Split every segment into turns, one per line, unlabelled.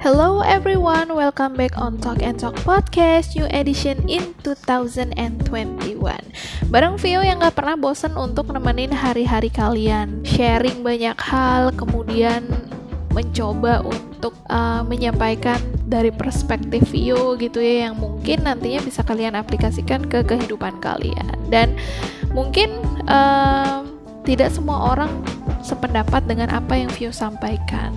Hello everyone, welcome back on Talk and Talk Podcast New edition in 2021 Bareng Vio yang gak pernah bosen untuk nemenin hari-hari kalian. Sharing banyak hal, kemudian mencoba untuk uh, menyampaikan dari perspektif Vio gitu ya Yang mungkin nantinya bisa kalian aplikasikan ke kehidupan kalian. Dan mungkin uh, tidak semua orang sependapat dengan apa yang Vio sampaikan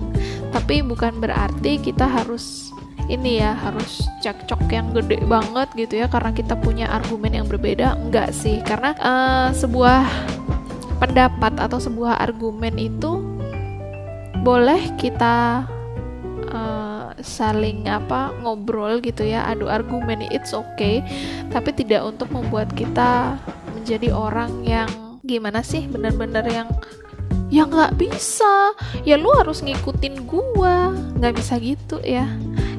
tapi bukan berarti kita harus ini ya harus cekcok yang gede banget gitu ya karena kita punya argumen yang berbeda. Enggak sih karena uh, sebuah pendapat atau sebuah argumen itu boleh kita uh, saling apa ngobrol gitu ya adu argumen it's okay. Tapi tidak untuk membuat kita menjadi orang yang gimana sih benar-benar yang ya nggak bisa. Ya lu harus ngikutin gua. Nggak bisa gitu ya.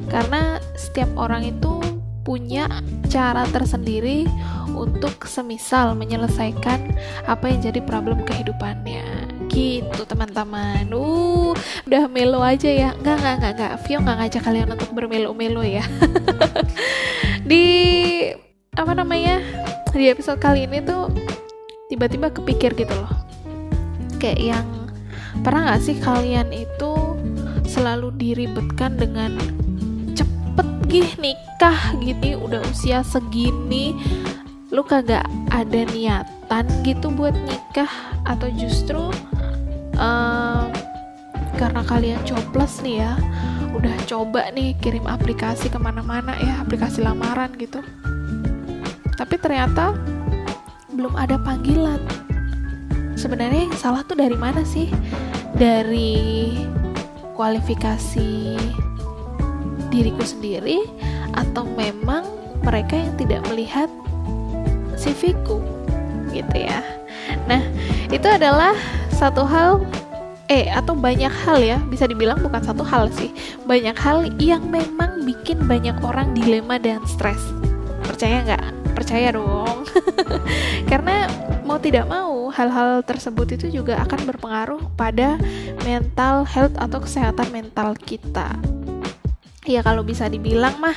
Karena setiap orang itu punya cara tersendiri untuk semisal menyelesaikan apa yang jadi problem kehidupannya. Gitu teman-teman. Uh udah melo aja ya. Nggak nggak nggak nggak. Vio nggak ngajak kalian untuk bermelo-melo ya. Di apa namanya di episode kali ini tuh tiba-tiba kepikir gitu loh kayak yang pernah nggak sih kalian itu selalu diribetkan dengan cepet gih nikah gitu udah usia segini lu kagak ada niatan gitu buat nikah? Atau justru um, karena kalian coples nih ya udah coba nih kirim aplikasi ke mana-mana ya aplikasi lamaran gitu. Tapi ternyata belum ada panggilan sebenarnya salah tuh dari mana sih? Dari kualifikasi diriku sendiri atau memang mereka yang tidak melihat CV-ku gitu ya. Nah, itu adalah satu hal eh atau banyak hal ya, bisa dibilang bukan satu hal sih. Banyak hal yang memang bikin banyak orang dilema dan stres. Percaya nggak? Percaya dong. Karena mau tidak mau hal-hal tersebut itu juga akan berpengaruh pada mental health atau kesehatan mental kita ya kalau bisa dibilang mah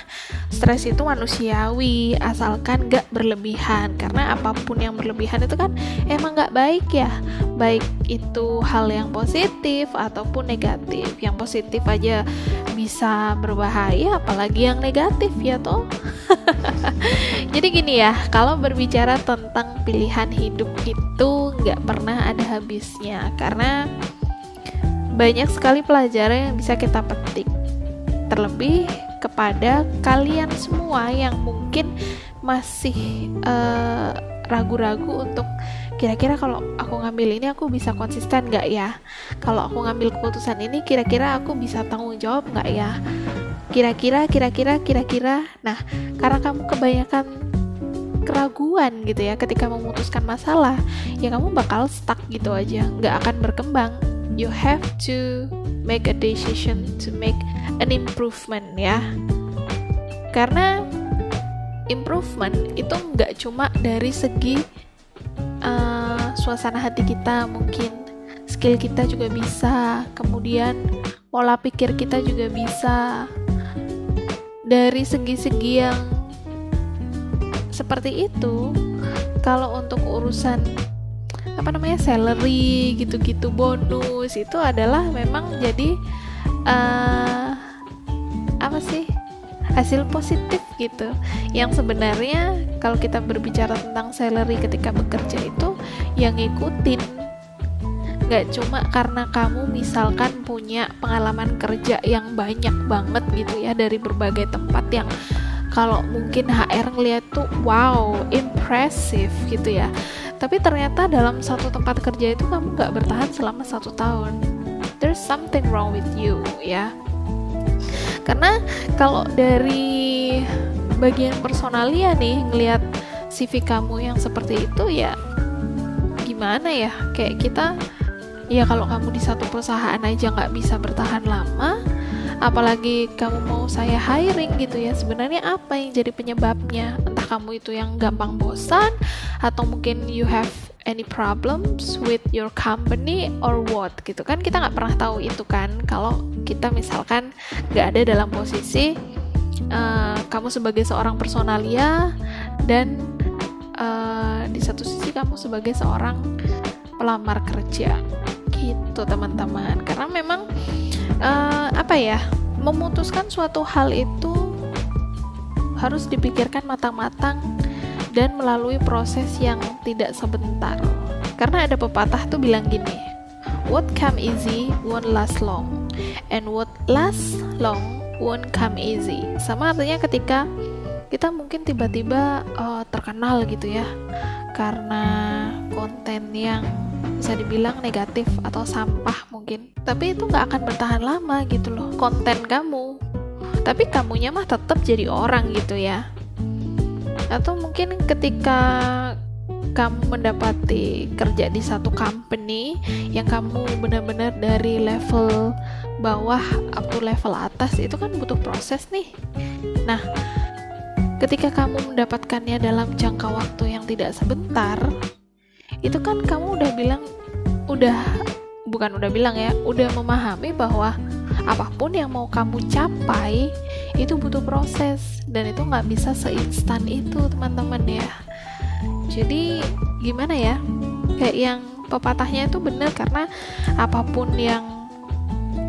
stres itu manusiawi asalkan gak berlebihan. Karena apa pun yang berlebihan itu kan emang gak baik ya. Baik itu hal yang positif ataupun negatif. Yang positif aja bisa berbahaya apalagi yang negatif ya toh. Jadi gini ya kalau berbicara tentang pilihan hidup itu gak pernah ada habisnya. Karena banyak sekali pelajaran yang bisa kita petik terlebih kepada kalian semua yang mungkin masih eh, ragu-ragu untuk kira-kira kalau aku ngambil ini aku bisa konsisten nggak ya? Kalau aku ngambil keputusan ini kira-kira aku bisa tanggung jawab nggak ya? Kira-kira kira-kira kira-kira. Nah karena kamu kebanyakan keraguan gitu ya ketika memutuskan masalah ya kamu bakal stuck gitu aja nggak akan berkembang. You have to make a decision to make an improvement ya. Karena improvement itu nggak cuma dari segi uh, suasana hati kita mungkin skill kita juga bisa kemudian pola pikir kita juga bisa. Dari segi-segi yang seperti itu kalau untuk urusan apa namanya salary gitu-gitu bonus itu adalah memang jadi uh, apa sih? Hasil positif gitu. Yang sebenarnya kalau kita berbicara tentang salary ketika bekerja itu yang ngikutin. Nggak cuma karena kamu misalkan punya pengalaman kerja yang banyak banget gitu ya dari berbagai tempat yang kalau mungkin HR ngeliat tuh wow impressive gitu ya. Tapi ternyata dalam satu tempat kerja itu kamu nggak bertahan selama satu tahun. There's something wrong with you ya karena kalau dari bagian personalia nih ngelihat CV kamu yang seperti itu ya gimana ya? Kayak kita ya kalau kamu di satu perusahaan aja nggak bisa bertahan lama apalagi kamu mau saya hiring gitu ya sebenarnya apa yang jadi penyebabnya? Entah kamu itu yang gampang bosan atau mungkin you have any problems with your company or what gitu kan? Kita nggak pernah tahu itu kan kalau kita misalkan gak ada dalam posisi uh, kamu sebagai seorang personalia dan uh, di satu sisi kamu sebagai seorang pelamar kerja. Gitu teman-teman. Karena memang uh, apa ya memutuskan suatu hal itu harus dipikirkan matang-matang dan melalui proses yang tidak sebentar. Karena ada pepatah tuh bilang gini what come easy won't last long. And what lasts long won't come easy. Sama artinya ketika kita mungkin tiba-tiba uh, terkenal gitu ya. Karena konten yang bisa dibilang negatif atau sampah mungkin. Tapi itu nggak akan bertahan lama gitu loh konten kamu. Tapi kamunya mah tetap jadi orang gitu ya. Atau mungkin ketika kamu mendapati kerja di satu company yang kamu benar-benar dari level bawah to level atas itu kan butuh proses nih. Nah ketika kamu mendapatkannya dalam jangka waktu yang tidak sebentar itu kan kamu udah bilang udah bukan udah bilang ya udah memahami bahwa apa pun yang mau kamu capai itu butuh proses. Dan itu nggak bisa seinstan itu teman-teman ya jadi gimana ya? Kayak yang pepatahnya itu benar karena apa pun yang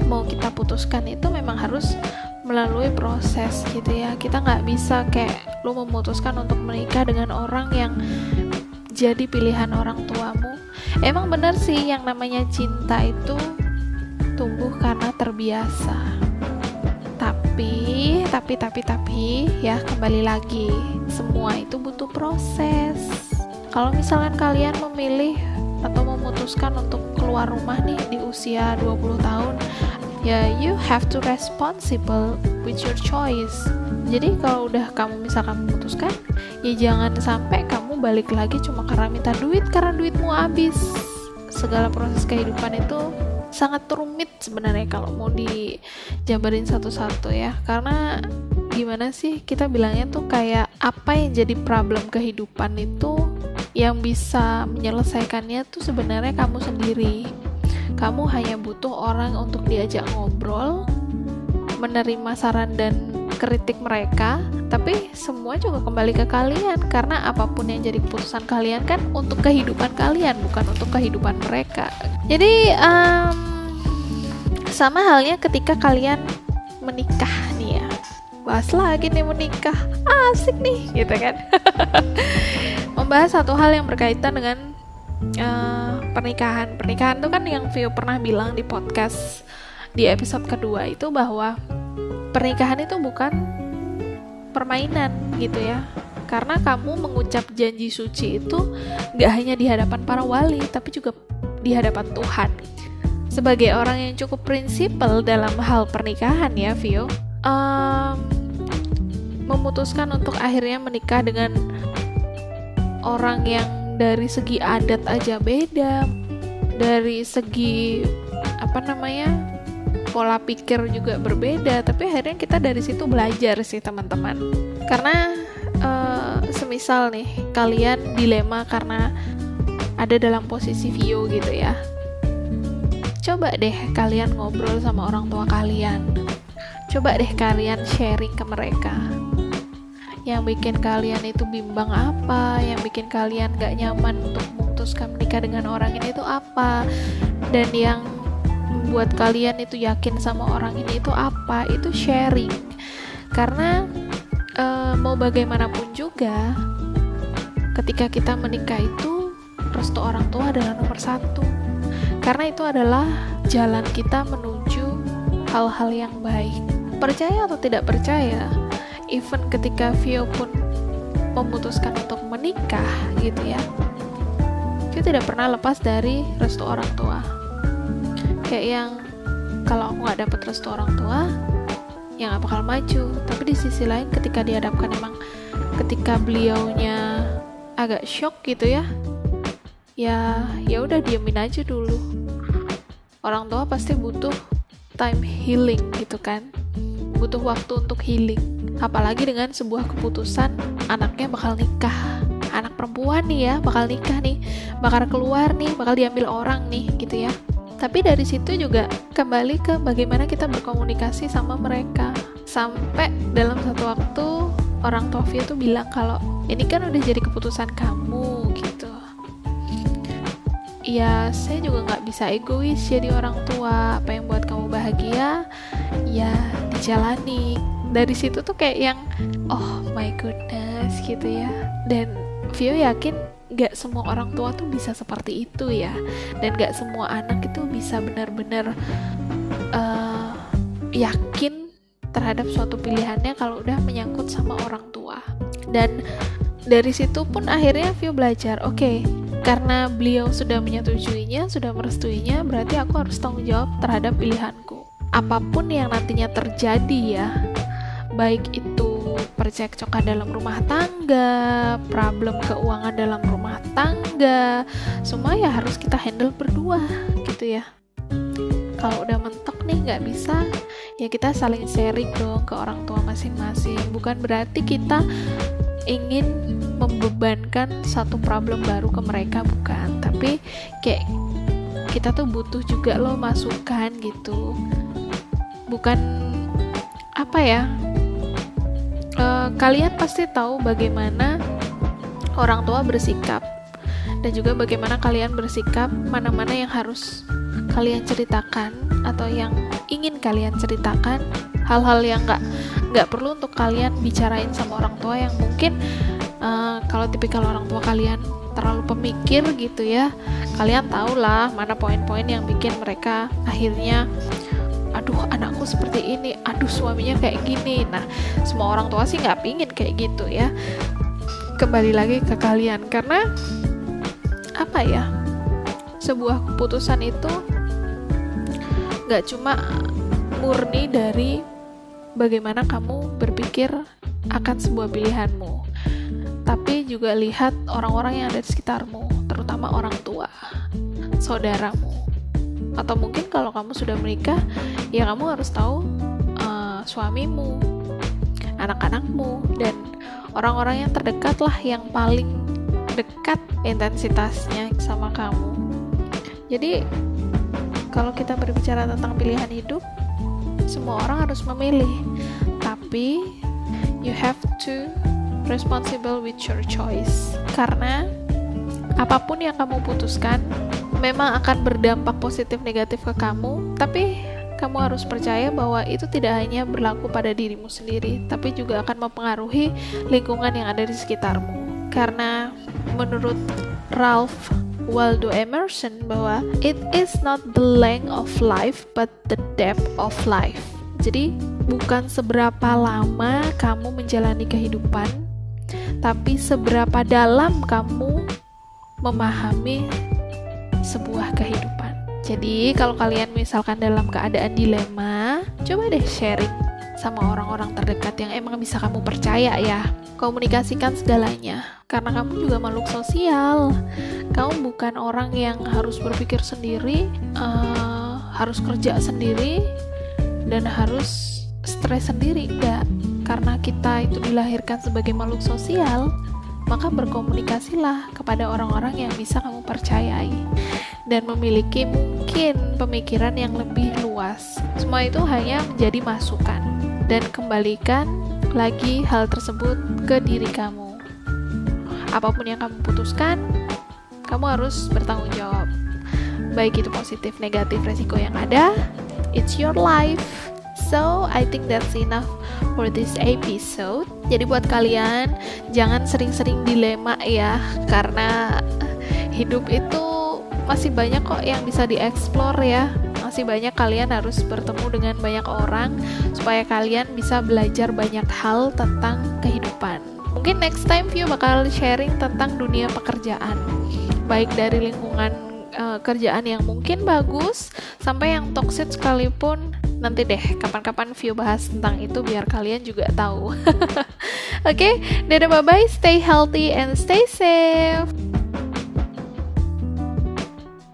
mau kita putuskan itu memang harus melalui proses gitu ya. Kita nggak bisa kayak lu memutuskan untuk menikah dengan orang yang jadi pilihan orang tuamu. Emang bener sih yang namanya cinta itu tumbuh karena terbiasa. Tapi tapi tapi tapi ya kembali lagi. Semua itu butuh proses kalau misalkan kalian memilih atau memutuskan untuk keluar rumah nih di usia 20 tahun ya you have to responsible with your choice. Jadi kalau udah kamu misalkan memutuskan ya jangan sampai kamu balik lagi cuma karena minta duit karena duitmu habis. Segala proses kehidupan itu sangat rumit sebenarnya kalau mau dijabarin satu-satu ya. Karena gimana sih kita bilangnya tuh kayak apa yang jadi problem kehidupan itu yang bisa menyelesaikannya tuh sebenarnya kamu sendiri kamu hanya butuh orang untuk diajak ngobrol, menerima saran dan kritik mereka, tapi semua juga kembali ke kalian karena apa pun yang jadi keputusan kalian kan untuk kehidupan kalian, bukan untuk kehidupan mereka. Jadi um, sama halnya ketika kalian menikah nih ya. Bahas lagi nih menikah. Asik nih, gitu kan. Membahas satu hal yang berkaitan dengan uh, pernikahan. Pernikahan itu kan yang Vio pernah bilang di podcast di episode kedua itu bahwa pernikahan itu bukan permainan gitu ya. Karena kamu mengucap janji suci itu gak hanya di hadapan para wali tapi juga di hadapan Tuhan. Sebagai orang yang cukup prinsipal dalam hal pernikahan ya Vio um, memutuskan untuk akhirnya menikah dengan orang yang dari segi adat aja beda dari segi apa namanya pola pikir juga berbeda tapi akhirnya kita dari situ belajar sih teman-teman. Karena uh, semisal nih kalian dilema karena ada dalam posisi view gitu ya. Coba deh kalian ngobrol sama orang tua kalian. Coba deh kalian sharing ke mereka yang bikin kalian itu bimbang apa? Yang bikin kalian gak nyaman untuk memutuskan menikah dengan orang ini itu apa? Dan yang membuat kalian itu yakin sama orang ini itu apa? Itu sharing. Karena e, mau bagaimanapun juga ketika kita menikah itu restu orang tua adalah nomor satu. Karena itu adalah jalan kita menuju hal-hal yang baik. Percaya atau tidak percaya even ketika Vio pun memutuskan untuk menikah gitu ya Vio tidak pernah lepas dari restu orang tua. Kayak yang kalau aku nggak dapet restu orang tua yang gak bakal maju. Tapi di sisi lain ketika dihadapkan emang ketika beliaunya agak shock gitu ya ya ya udah diemin aja dulu. Orang tua pasti butuh time healing gitu kan butuh waktu untuk healing apalagi dengan sebuah keputusan anaknya bakal nikah. Anak perempuan nih ya bakal nikah nih. Bakal keluar nih bakal diambil orang nih gitu ya. Tapi dari situ juga kembali ke bagaimana kita berkomunikasi sama mereka. Sampai dalam satu waktu orang Vio tuh bilang kalau ini kan udah jadi keputusan kamu gitu. Ya saya juga nggak bisa egois jadi orang tua. Apa yang buat kamu bahagia? Ya dijalani dari situ tuh kayak yang oh my goodness gitu ya. Dan Vio yakin gak semua orang tua tuh bisa seperti itu ya. Dan gak semua anak itu bisa benar-benar uh, yakin terhadap suatu pilihannya kalau udah menyangkut sama orang tua. Dan dari situ pun akhirnya Vio belajar oke okay, karena beliau sudah menyetujuinya sudah merestuinya berarti aku harus tanggung jawab terhadap pilihanku. Apa pun yang nantinya terjadi ya baik itu percekcokan dalam rumah tangga, problem keuangan dalam rumah tangga, semua ya harus kita handle berdua gitu ya. Kalau udah mentok nih nggak bisa ya kita saling sharing dong ke orang tua masing-masing. Bukan berarti kita ingin membebankan satu problem baru ke mereka bukan. Tapi kayak kita tuh butuh juga loh masukan gitu. Bukan apa ya uh, kalian pasti tahu bagaimana orang tua bersikap dan juga bagaimana kalian bersikap mana-mana yang harus kalian ceritakan atau yang ingin kalian ceritakan. Hal-hal yang nggak nggak perlu untuk kalian bicarain sama orang tua yang mungkin uh, kalau tipikal orang tua kalian terlalu pemikir gitu ya kalian tahu lah mana poin-poin yang bikin mereka akhirnya aduh anakku seperti ini aduh suaminya kayak gini. Nah semua orang tua sih nggak pingin kayak gitu ya. Kembali lagi ke kalian karena apa ya sebuah keputusan itu gak cuma murni dari bagaimana kamu berpikir akan sebuah pilihanmu, tapi juga lihat orang-orang yang ada di sekitarmu, terutama orang tua, saudaramu, atau mungkin kalau kamu sudah menikah, ya kamu harus tahu uh, suamimu, anak-anakmu, dan orang-orang yang terdekat lah yang paling dekat intensitasnya sama kamu. Jadi kalau kita berbicara tentang pilihan hidup, semua orang harus memilih. Tapi you have to responsible with your choice. Karena apa pun yang kamu putuskan memang akan berdampak positif negatif ke kamu, tapi kamu harus percaya bahwa itu tidak hanya berlaku pada dirimu sendiri, tapi juga akan mempengaruhi lingkungan yang ada di sekitarmu. Karena menurut Ralph Waldo Emerson bahwa it is not the length of life but the depth of life. Jadi bukan seberapa lama kamu menjalani kehidupan, tapi seberapa dalam kamu memahami sebuah kehidupan. Jadi kalau kalian misalkan dalam keadaan dilema, coba deh sharing sama orang-orang terdekat yang emang bisa kamu percaya ya. Komunikasikan segalanya, karena kamu juga makhluk sosial. Kamu bukan orang yang harus berpikir sendiri, uh, harus kerja sendiri, dan harus stres sendiri, enggak. Karena kita itu dilahirkan sebagai makhluk sosial, maka berkomunikasilah kepada orang-orang yang bisa kamu percayai dan memiliki mungkin pemikiran yang lebih luas. Semua itu hanya menjadi masukan dan kembalikan lagi hal tersebut ke diri kamu. Apa pun yang kamu putuskan, kamu harus bertanggung jawab. Baik itu positif, negatif, resiko yang ada, it's your life. So, I think that's enough for this episode. Jadi buat kalian, jangan sering-sering dilema ya, karena hidup itu masih banyak kok yang bisa dieksplor ya masih banyak kalian harus bertemu dengan banyak orang supaya kalian bisa belajar banyak hal tentang kehidupan. Mungkin next time View bakal sharing tentang dunia pekerjaan, baik dari lingkungan uh, kerjaan yang mungkin bagus sampai yang toxic sekalipun. Nanti deh kapan-kapan View bahas tentang itu biar kalian juga tahu. Oke, okay, dadah bye bye, stay healthy and stay safe.